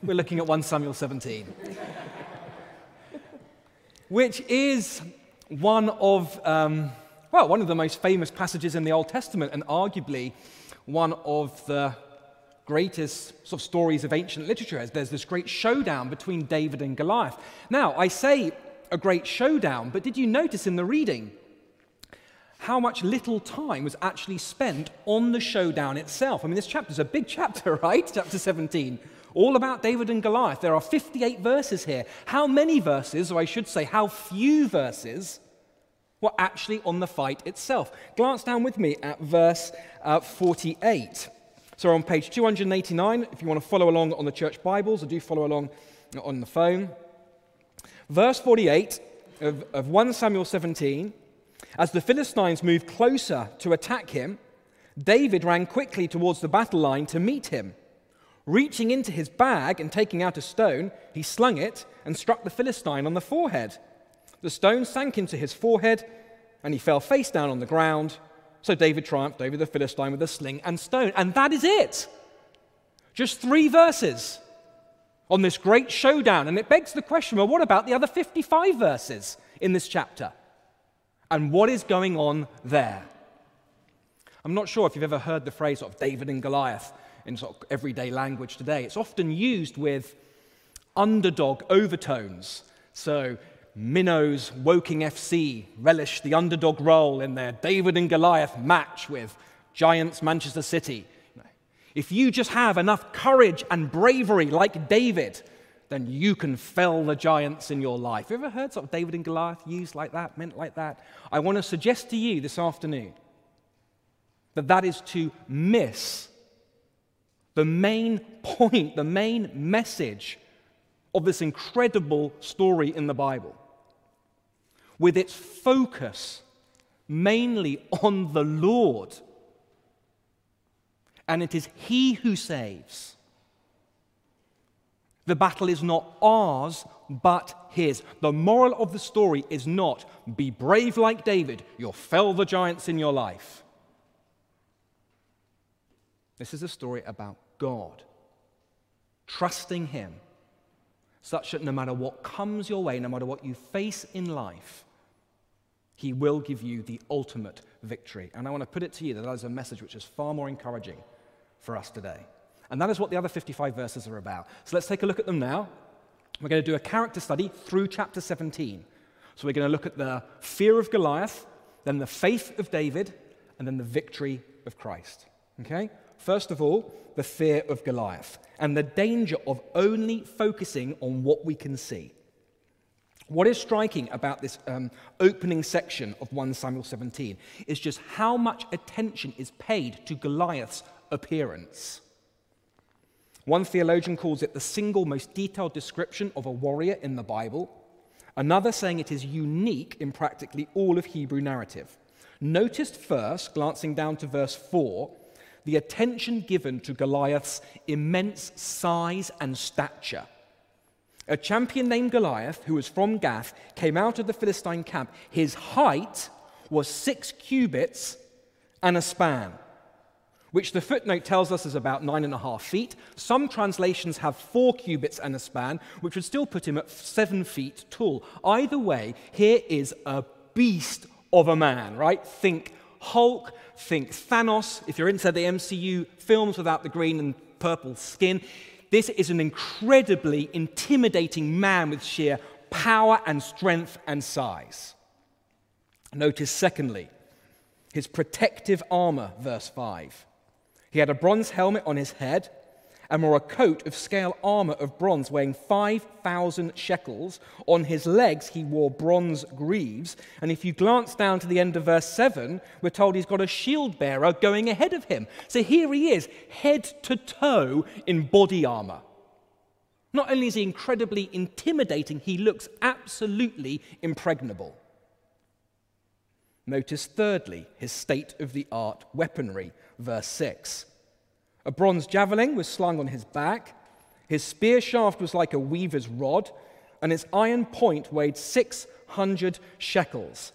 We're looking at 1 Samuel 17, which is one of, um, well, one of the most famous passages in the Old Testament and arguably one of the greatest sort of stories of ancient literature. There's this great showdown between David and Goliath. Now, I say a great showdown, but did you notice in the reading how much little time was actually spent on the showdown itself? I mean, this chapter is a big chapter, right? Chapter 17. All about David and Goliath. There are 58 verses here. How many verses, or I should say, how few verses, were actually on the fight itself? Glance down with me at verse uh, 48. So, on page 289, if you want to follow along on the church Bibles, or do follow along on the phone. Verse 48 of, of 1 Samuel 17 As the Philistines moved closer to attack him, David ran quickly towards the battle line to meet him. Reaching into his bag and taking out a stone, he slung it and struck the Philistine on the forehead. The stone sank into his forehead, and he fell face down on the ground. So David triumphed over the Philistine with a sling and stone. And that is it. Just three verses on this great showdown. And it begs the question well, what about the other 55 verses in this chapter? And what is going on there? I'm not sure if you've ever heard the phrase of David and Goliath in sort of everyday language today. It's often used with underdog overtones. So, Minnows Woking FC relish the underdog role in their David and Goliath match with Giants Manchester City. If you just have enough courage and bravery like David, then you can fell the giants in your life. You ever heard sort of David and Goliath used like that, meant like that? I want to suggest to you this afternoon that that is to miss the main point, the main message of this incredible story in the Bible, with its focus mainly on the Lord and it is He who saves. The battle is not ours, but His. The moral of the story is not be brave like David, you'll fell the giants in your life. This is a story about God, trusting Him, such that no matter what comes your way, no matter what you face in life, He will give you the ultimate victory. And I want to put it to you that that is a message which is far more encouraging for us today. And that is what the other 55 verses are about. So let's take a look at them now. We're going to do a character study through chapter 17. So we're going to look at the fear of Goliath, then the faith of David, and then the victory of Christ. Okay? First of all, the fear of Goliath and the danger of only focusing on what we can see. What is striking about this um, opening section of 1 Samuel 17 is just how much attention is paid to Goliath's appearance. One theologian calls it the single most detailed description of a warrior in the Bible, another saying it is unique in practically all of Hebrew narrative. Notice first, glancing down to verse 4, the attention given to Goliath's immense size and stature. A champion named Goliath, who was from Gath, came out of the Philistine camp. His height was six cubits and a span which the footnote tells us is about nine and a half feet. Some translations have four cubits and a span, which would still put him at seven feet tall. Either way, here is a beast of a man, right? Think Hulk, think Thanos. If you're into the MCU films without the green and purple skin, this is an incredibly intimidating man with sheer power and strength and size. Notice, secondly, his protective armor, verse 5. He had a bronze helmet on his head and wore a coat of scale armor of bronze weighing 5,000 shekels. On his legs, he wore bronze greaves. And if you glance down to the end of verse 7, we're told he's got a shield bearer going ahead of him. So here he is, head to toe in body armor. Not only is he incredibly intimidating, he looks absolutely impregnable. Notice, thirdly, his state of the art weaponry verse 6. A bronze javelin was slung on his back. His spear shaft was like a weaver's rod, and its iron point weighed 600 shekels.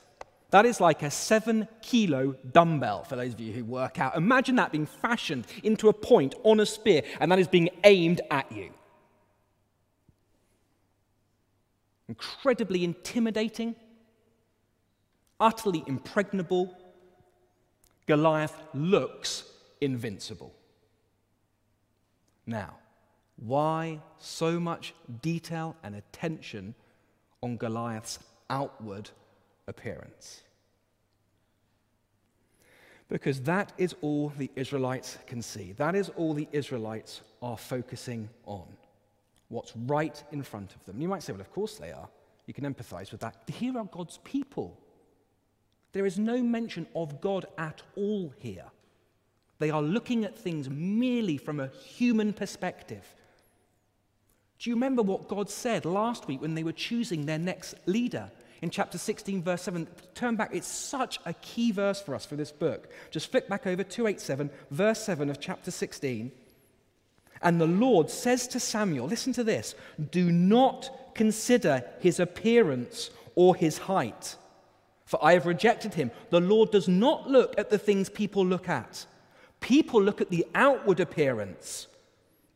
That is like a seven kilo dumbbell for those of you who work out. Imagine that being fashioned into a point on a spear, and that is being aimed at you. incredibly intimidating, utterly impregnable. Goliath looks invincible. Now, why so much detail and attention on Goliath's outward appearance? Because that is all the Israelites can see. That is all the Israelites are focusing on. What's right in front of them. You might say, well, of course they are. You can empathize with that. Here are God's people. There is no mention of God at all here. They are looking at things merely from a human perspective. Do you remember what God said last week when they were choosing their next leader? In chapter 16, verse 7, turn back. It's such a key verse for us for this book. Just flip back over 287, verse 7 of chapter 16. And the Lord says to Samuel, listen to this do not consider his appearance or his height, for I have rejected him. The Lord does not look at the things people look at. People look at the outward appearance,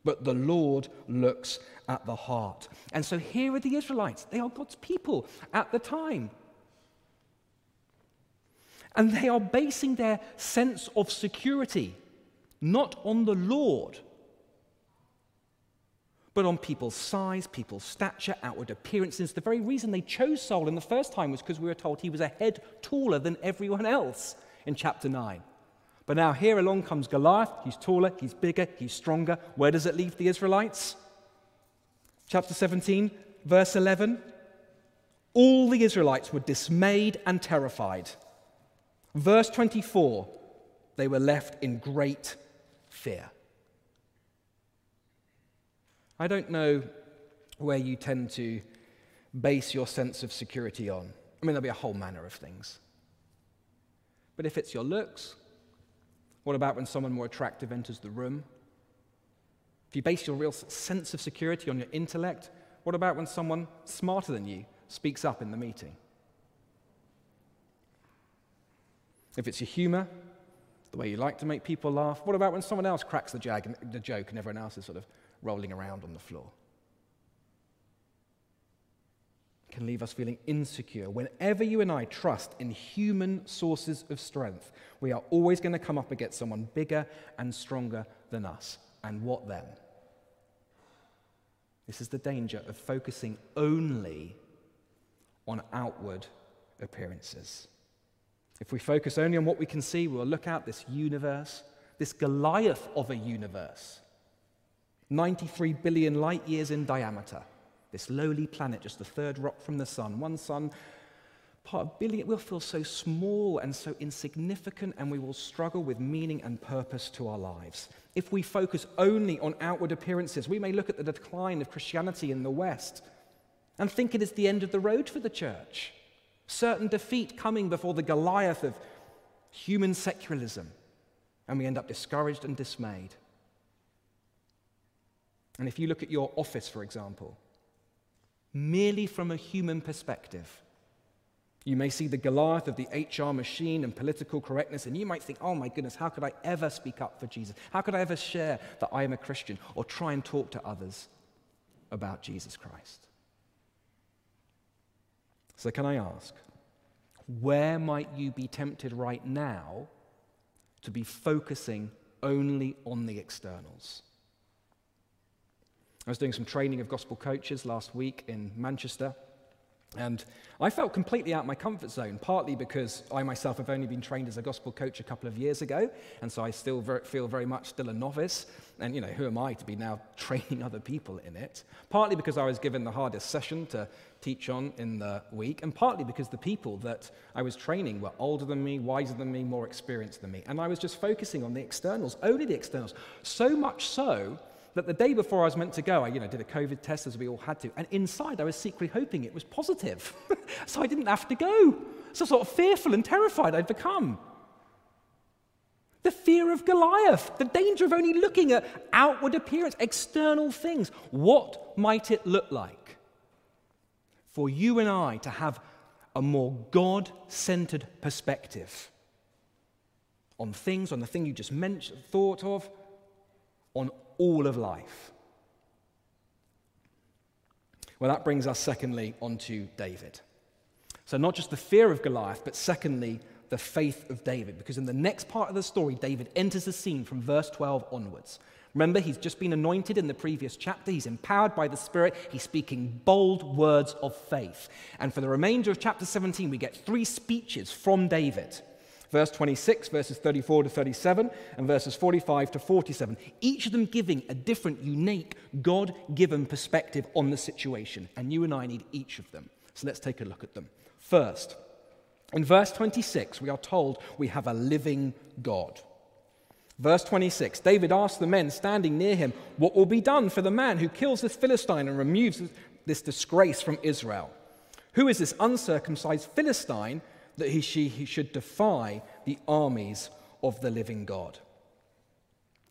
but the Lord looks at the heart. And so here are the Israelites. They are God's people at the time. And they are basing their sense of security not on the Lord, but on people's size, people's stature, outward appearances. The very reason they chose Saul in the first time was because we were told he was a head taller than everyone else in chapter 9. But now here along comes Goliath. He's taller, he's bigger, he's stronger. Where does it leave the Israelites? Chapter 17, verse 11. All the Israelites were dismayed and terrified. Verse 24, they were left in great fear. I don't know where you tend to base your sense of security on. I mean, there'll be a whole manner of things. But if it's your looks, what about when someone more attractive enters the room? If you base your real sense of security on your intellect, what about when someone smarter than you speaks up in the meeting? If it's your humor, the way you like to make people laugh, what about when someone else cracks the, jag- the joke and everyone else is sort of rolling around on the floor. It can leave us feeling insecure. Whenever you and I trust in human sources of strength, we are always going to come up against someone bigger and stronger than us. And what then? This is the danger of focusing only on outward appearances. If we focus only on what we can see, we'll look out this universe, this Goliath of a universe 93 billion light years in diameter. This lowly planet, just the third rock from the sun. One sun, part of billion, we'll feel so small and so insignificant, and we will struggle with meaning and purpose to our lives. If we focus only on outward appearances, we may look at the decline of Christianity in the West and think it is the end of the road for the church. Certain defeat coming before the Goliath of human secularism, and we end up discouraged and dismayed. And if you look at your office, for example, merely from a human perspective, you may see the Goliath of the HR machine and political correctness, and you might think, oh my goodness, how could I ever speak up for Jesus? How could I ever share that I am a Christian or try and talk to others about Jesus Christ? So, can I ask, where might you be tempted right now to be focusing only on the externals? I was doing some training of gospel coaches last week in Manchester. And I felt completely out of my comfort zone, partly because I myself have only been trained as a gospel coach a couple of years ago, and so I still feel very much still a novice. And, you know, who am I to be now training other people in it? Partly because I was given the hardest session to teach on in the week, and partly because the people that I was training were older than me, wiser than me, more experienced than me. And I was just focusing on the externals, only the externals. So much so that the day before I was meant to go, I you know, did a COVID test as we all had to, and inside I was secretly hoping it was positive. so I didn't have to go. So sort of fearful and terrified I'd become. The fear of Goliath, the danger of only looking at outward appearance, external things. What might it look like for you and I to have a more God centered perspective on things, on the thing you just mentioned, thought of, on all of life. Well, that brings us, secondly, onto David. So, not just the fear of Goliath, but secondly, the faith of David. Because in the next part of the story, David enters the scene from verse 12 onwards. Remember, he's just been anointed in the previous chapter. He's empowered by the Spirit. He's speaking bold words of faith. And for the remainder of chapter 17, we get three speeches from David verse 26, verses 34 to 37, and verses 45 to 47, each of them giving a different, unique, God given perspective on the situation. And you and I need each of them. So let's take a look at them. First, in verse 26, we are told we have a living God. Verse 26 David asked the men standing near him, What will be done for the man who kills this Philistine and removes this disgrace from Israel? Who is this uncircumcised Philistine that he, she, he should defy the armies of the living God?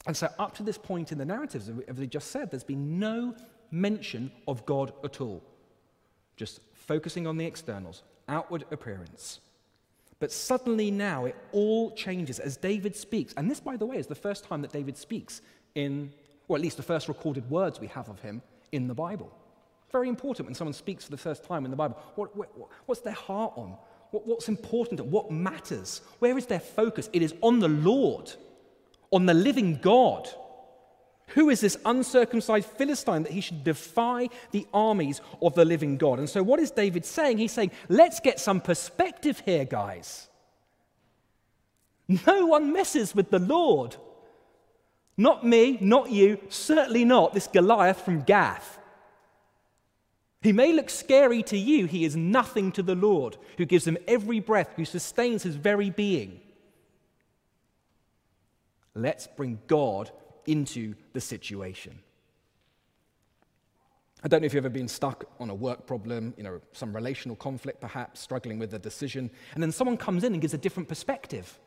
And so, up to this point in the narratives, as we just said, there's been no mention of God at all. Just focusing on the externals, outward appearance. But suddenly now it all changes as David speaks. And this, by the way, is the first time that David speaks in, or at least the first recorded words we have of him in the Bible. Very important when someone speaks for the first time in the Bible. What, what, what's their heart on? What, what's important? What matters? Where is their focus? It is on the Lord, on the living God. Who is this uncircumcised Philistine that he should defy the armies of the living God? And so, what is David saying? He's saying, let's get some perspective here, guys. No one messes with the Lord. Not me, not you, certainly not this Goliath from Gath. He may look scary to you, he is nothing to the Lord, who gives him every breath, who sustains his very being. Let's bring God into the situation. I don't know if you've ever been stuck on a work problem, you know, some relational conflict perhaps, struggling with a decision, and then someone comes in and gives a different perspective.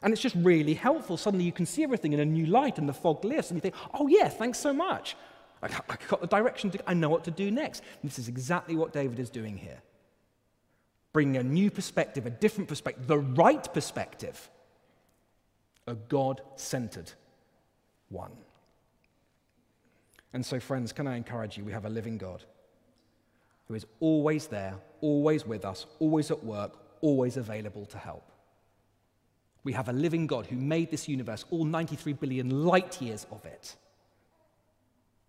And it's just really helpful. Suddenly you can see everything in a new light and the fog lifts, and you think, oh, yeah, thanks so much. I got the direction, to, I know what to do next. And this is exactly what David is doing here. Bringing a new perspective, a different perspective, the right perspective, a God centered one. And so, friends, can I encourage you? We have a living God who is always there, always with us, always at work, always available to help. We have a living God who made this universe, all 93 billion light years of it.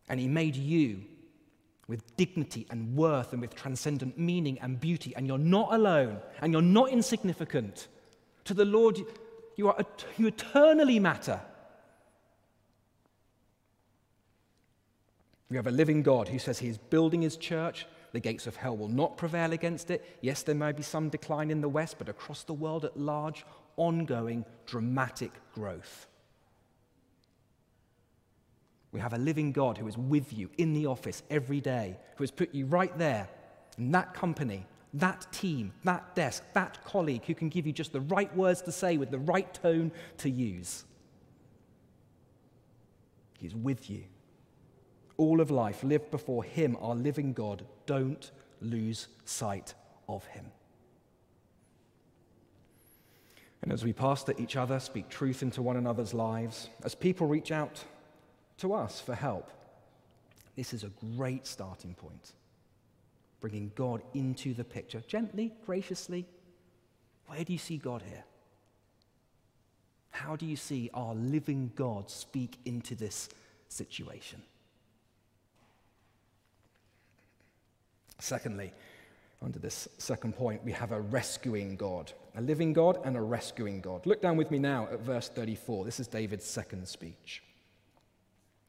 And he made you with dignity and worth and with transcendent meaning and beauty. And you're not alone and you're not insignificant. To the Lord, you, are, you eternally matter. We have a living God who says he is building his church. The gates of hell will not prevail against it. Yes, there may be some decline in the West, but across the world at large, ongoing, dramatic growth. We have a living God who is with you in the office every day, who has put you right there in that company, that team, that desk, that colleague who can give you just the right words to say with the right tone to use. He's with you all of life lived before Him, our living God, don't lose sight of Him. And as we pastor each other, speak truth into one another's lives, as people reach out to us for help, this is a great starting point. Bringing God into the picture gently, graciously. Where do you see God here? How do you see our living God speak into this situation? Secondly, under this second point, we have a rescuing God, a living God and a rescuing God. Look down with me now at verse 34. This is David's second speech.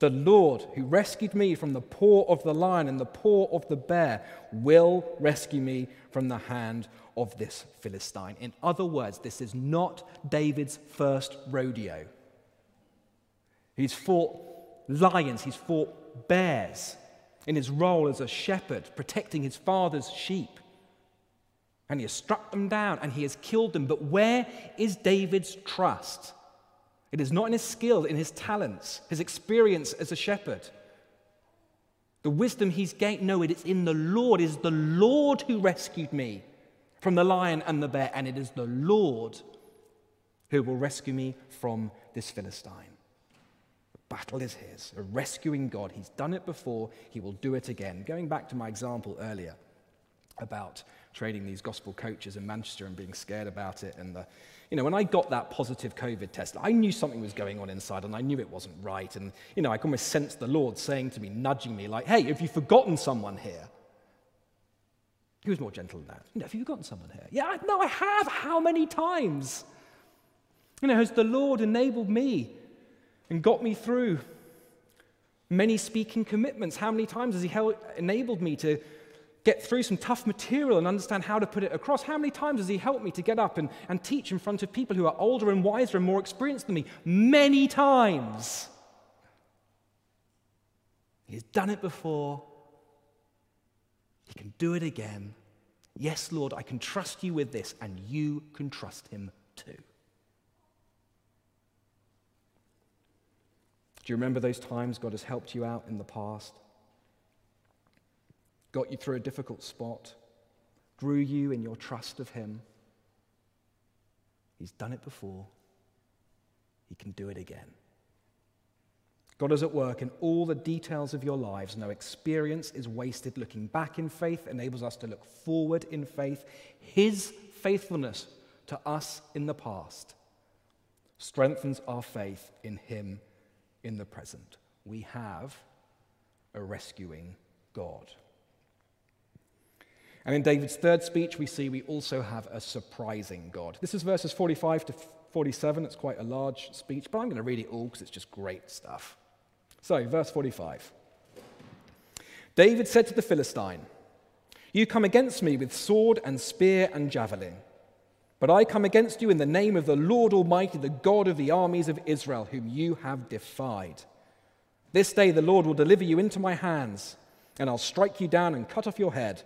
The Lord, who rescued me from the paw of the lion and the paw of the bear, will rescue me from the hand of this Philistine. In other words, this is not David's first rodeo. He's fought lions, he's fought bears in his role as a shepherd, protecting his father's sheep. and he has struck them down and he has killed them. But where is David's trust? It is not in his skill, in his talents, his experience as a shepherd. The wisdom he's gained, no, it is in the Lord. It is the Lord who rescued me from the lion and the bear, and it is the Lord who will rescue me from this Philistine. The battle is his, a rescuing God. He's done it before, he will do it again. Going back to my example earlier about trading these gospel coaches in Manchester and being scared about it. And, the, you know, when I got that positive COVID test, I knew something was going on inside and I knew it wasn't right. And, you know, I could almost sense the Lord saying to me, nudging me, like, hey, have you forgotten someone here? He was more gentle than that. You know, have you forgotten someone here? Yeah, I, no, I have. How many times? You know, has the Lord enabled me and got me through many speaking commitments? How many times has He enabled me to get through some tough material and understand how to put it across? How many times has He helped me to get up and, and teach in front of people who are older and wiser and more experienced than me? Many times. He has done it before. He can do it again. Yes, Lord, I can trust you with this, and you can trust Him too. Do you remember those times God has helped you out in the past? Got you through a difficult spot, grew you in your trust of Him. He's done it before, He can do it again. God is at work in all the details of your lives. No experience is wasted. Looking back in faith enables us to look forward in faith. His faithfulness to us in the past strengthens our faith in Him in the present. We have a rescuing God. And in David's third speech, we see we also have a surprising God. This is verses 45 to 47. It's quite a large speech, but I'm going to read it all because it's just great stuff. So, verse 45. David said to the Philistine, You come against me with sword and spear and javelin, but I come against you in the name of the Lord Almighty, the God of the armies of Israel, whom you have defied. This day the Lord will deliver you into my hands, and I'll strike you down and cut off your head.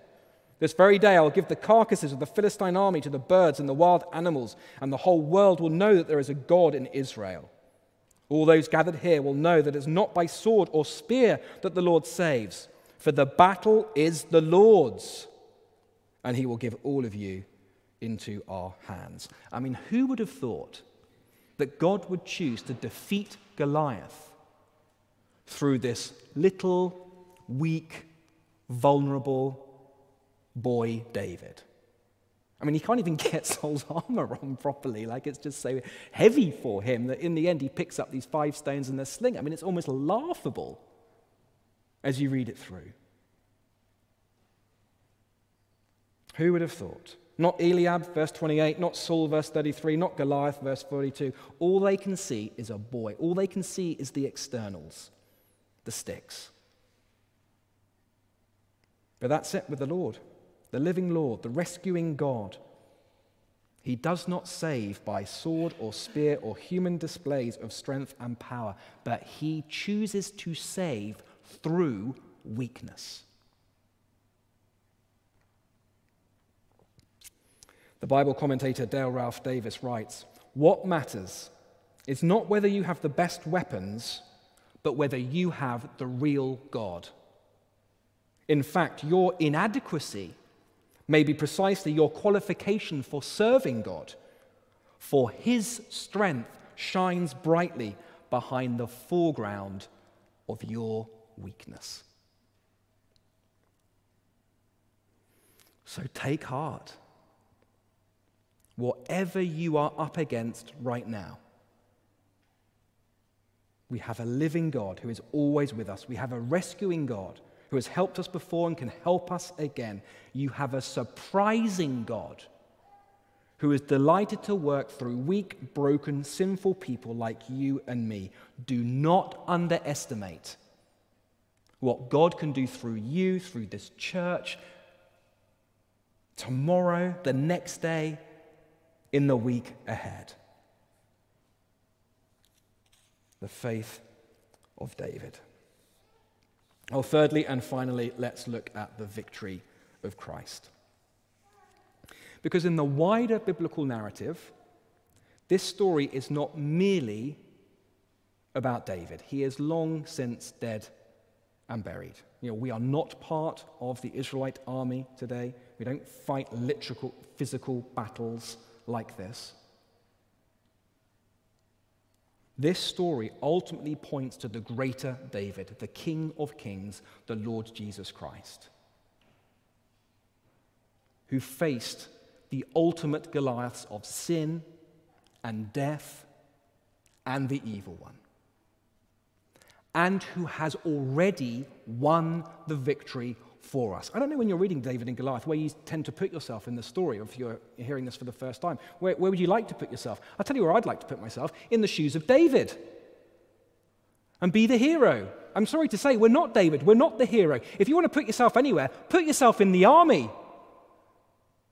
This very day I'll give the carcasses of the Philistine army to the birds and the wild animals, and the whole world will know that there is a God in Israel. All those gathered here will know that it's not by sword or spear that the Lord saves, for the battle is the Lord's, and he will give all of you into our hands. I mean, who would have thought that God would choose to defeat Goliath through this little, weak, vulnerable, boy David. I mean, he can't even get Saul's armor on properly. Like, it's just so heavy for him that in the end he picks up these five stones and a sling. I mean, it's almost laughable as you read it through. Who would have thought? Not Eliab, verse 28, not Saul, verse 33, not Goliath, verse 42. All they can see is a boy. All they can see is the externals, the sticks. But that's it with the Lord the living Lord, the rescuing God. He does not save by sword or spear or human displays of strength and power, but he chooses to save through weakness. The Bible commentator Dale Ralph Davis writes What matters is not whether you have the best weapons, but whether you have the real God. In fact, your inadequacy may be precisely your qualification for serving God, for His strength shines brightly behind the foreground of your weakness. So take heart. Whatever you are up against right now, we have a living God who is always with us. We have a rescuing God who has helped us before and can help us again. You have a surprising God who is delighted to work through weak, broken, sinful people like you and me. Do not underestimate what God can do through you, through this church, tomorrow, the next day, in the week ahead. The faith of David. Well, thirdly and finally, let's look at the victory of Christ. Because in the wider biblical narrative, this story is not merely about David. He is long since dead and buried. You know, we are not part of the Israelite army today. We don't fight literal, physical battles like this. This story ultimately points to the greater David, the King of Kings, the Lord Jesus Christ, who faced the ultimate Goliaths of sin and death and the evil one and who has already won the victory for us. I don't know when you're reading David and Goliath where you tend to put yourself in the story, if you're hearing this for the first time. Where, where would you like to put yourself? I'll tell you where I'd like to put myself in the shoes of David and be the hero. I'm sorry to say, we're not David, we're not the hero. If you want to put yourself anywhere, put yourself in the army,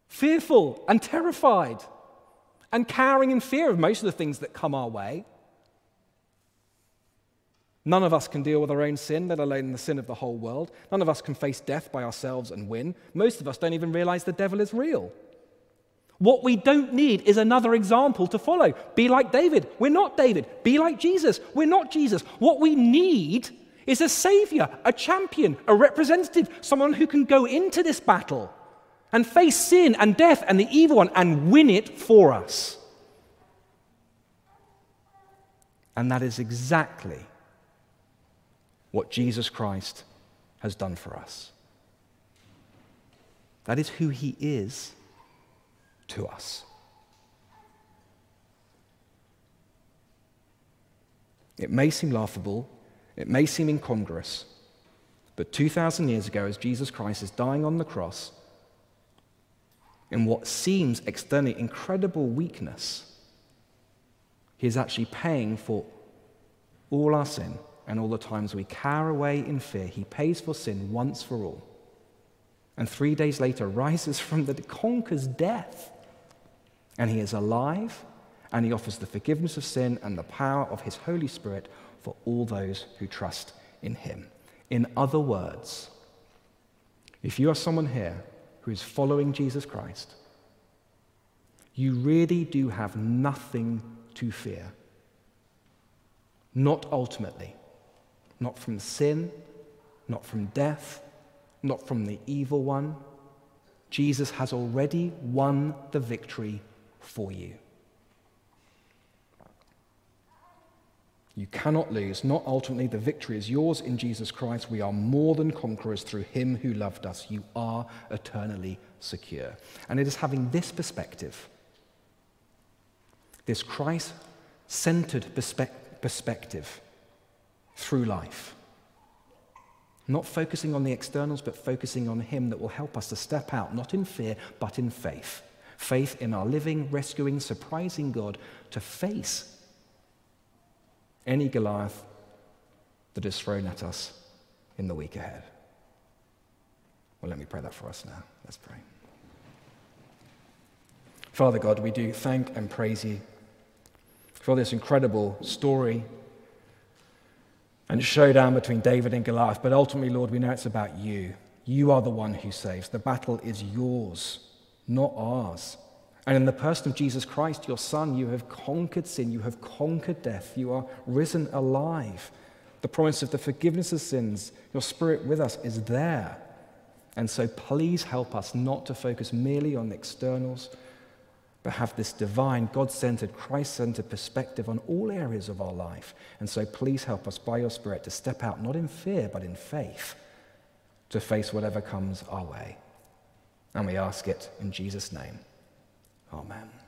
fearful and terrified and cowering in fear of most of the things that come our way. None of us can deal with our own sin, let alone the sin of the whole world. None of us can face death by ourselves and win. Most of us don't even realize the devil is real. What we don't need is another example to follow. Be like David. We're not David. Be like Jesus. We're not Jesus. What we need is a savior, a champion, a representative, someone who can go into this battle and face sin and death and the evil one and win it for us. And that is exactly what Jesus Christ has done for us. That is who he is to us. It may seem laughable, it may seem incongruous, but 2,000 years ago, as Jesus Christ is dying on the cross, in what seems externally incredible weakness, he is actually paying for all our sin and all the times we cower away in fear, he pays for sin once for all. And three days later rises from the conquers death. And he is alive, and he offers the forgiveness of sin and the power of his Holy Spirit for all those who trust in him. In other words, if you are someone here who is following Jesus Christ, you really do have nothing to fear. Not ultimately not from sin, not from death, not from the evil one. Jesus has already won the victory for you. You cannot lose. Not ultimately. The victory is yours in Jesus Christ. We are more than conquerors through him who loved us. You are eternally secure. And it is having this perspective, this Christ centered perspective, through life. Not focusing on the externals, but focusing on Him that will help us to step out, not in fear, but in faith. Faith in our living, rescuing, surprising God to face any Goliath that is thrown at us in the week ahead. Well, let me pray that for us now. Let's pray. Father God, we do thank and praise you for this incredible story and showdown between David and Goliath. But ultimately, Lord, we know it's about you. You are the one who saves. The battle is yours, not ours. And in the person of Jesus Christ, your Son, you have conquered sin, you have conquered death, you are risen alive. The promise of the forgiveness of sins, your Spirit with us, is there. And so please help us not to focus merely on the externals, but have this divine, God centered, Christ centered perspective on all areas of our life. And so please help us by your Spirit to step out, not in fear, but in faith, to face whatever comes our way. And we ask it in Jesus' name. Amen.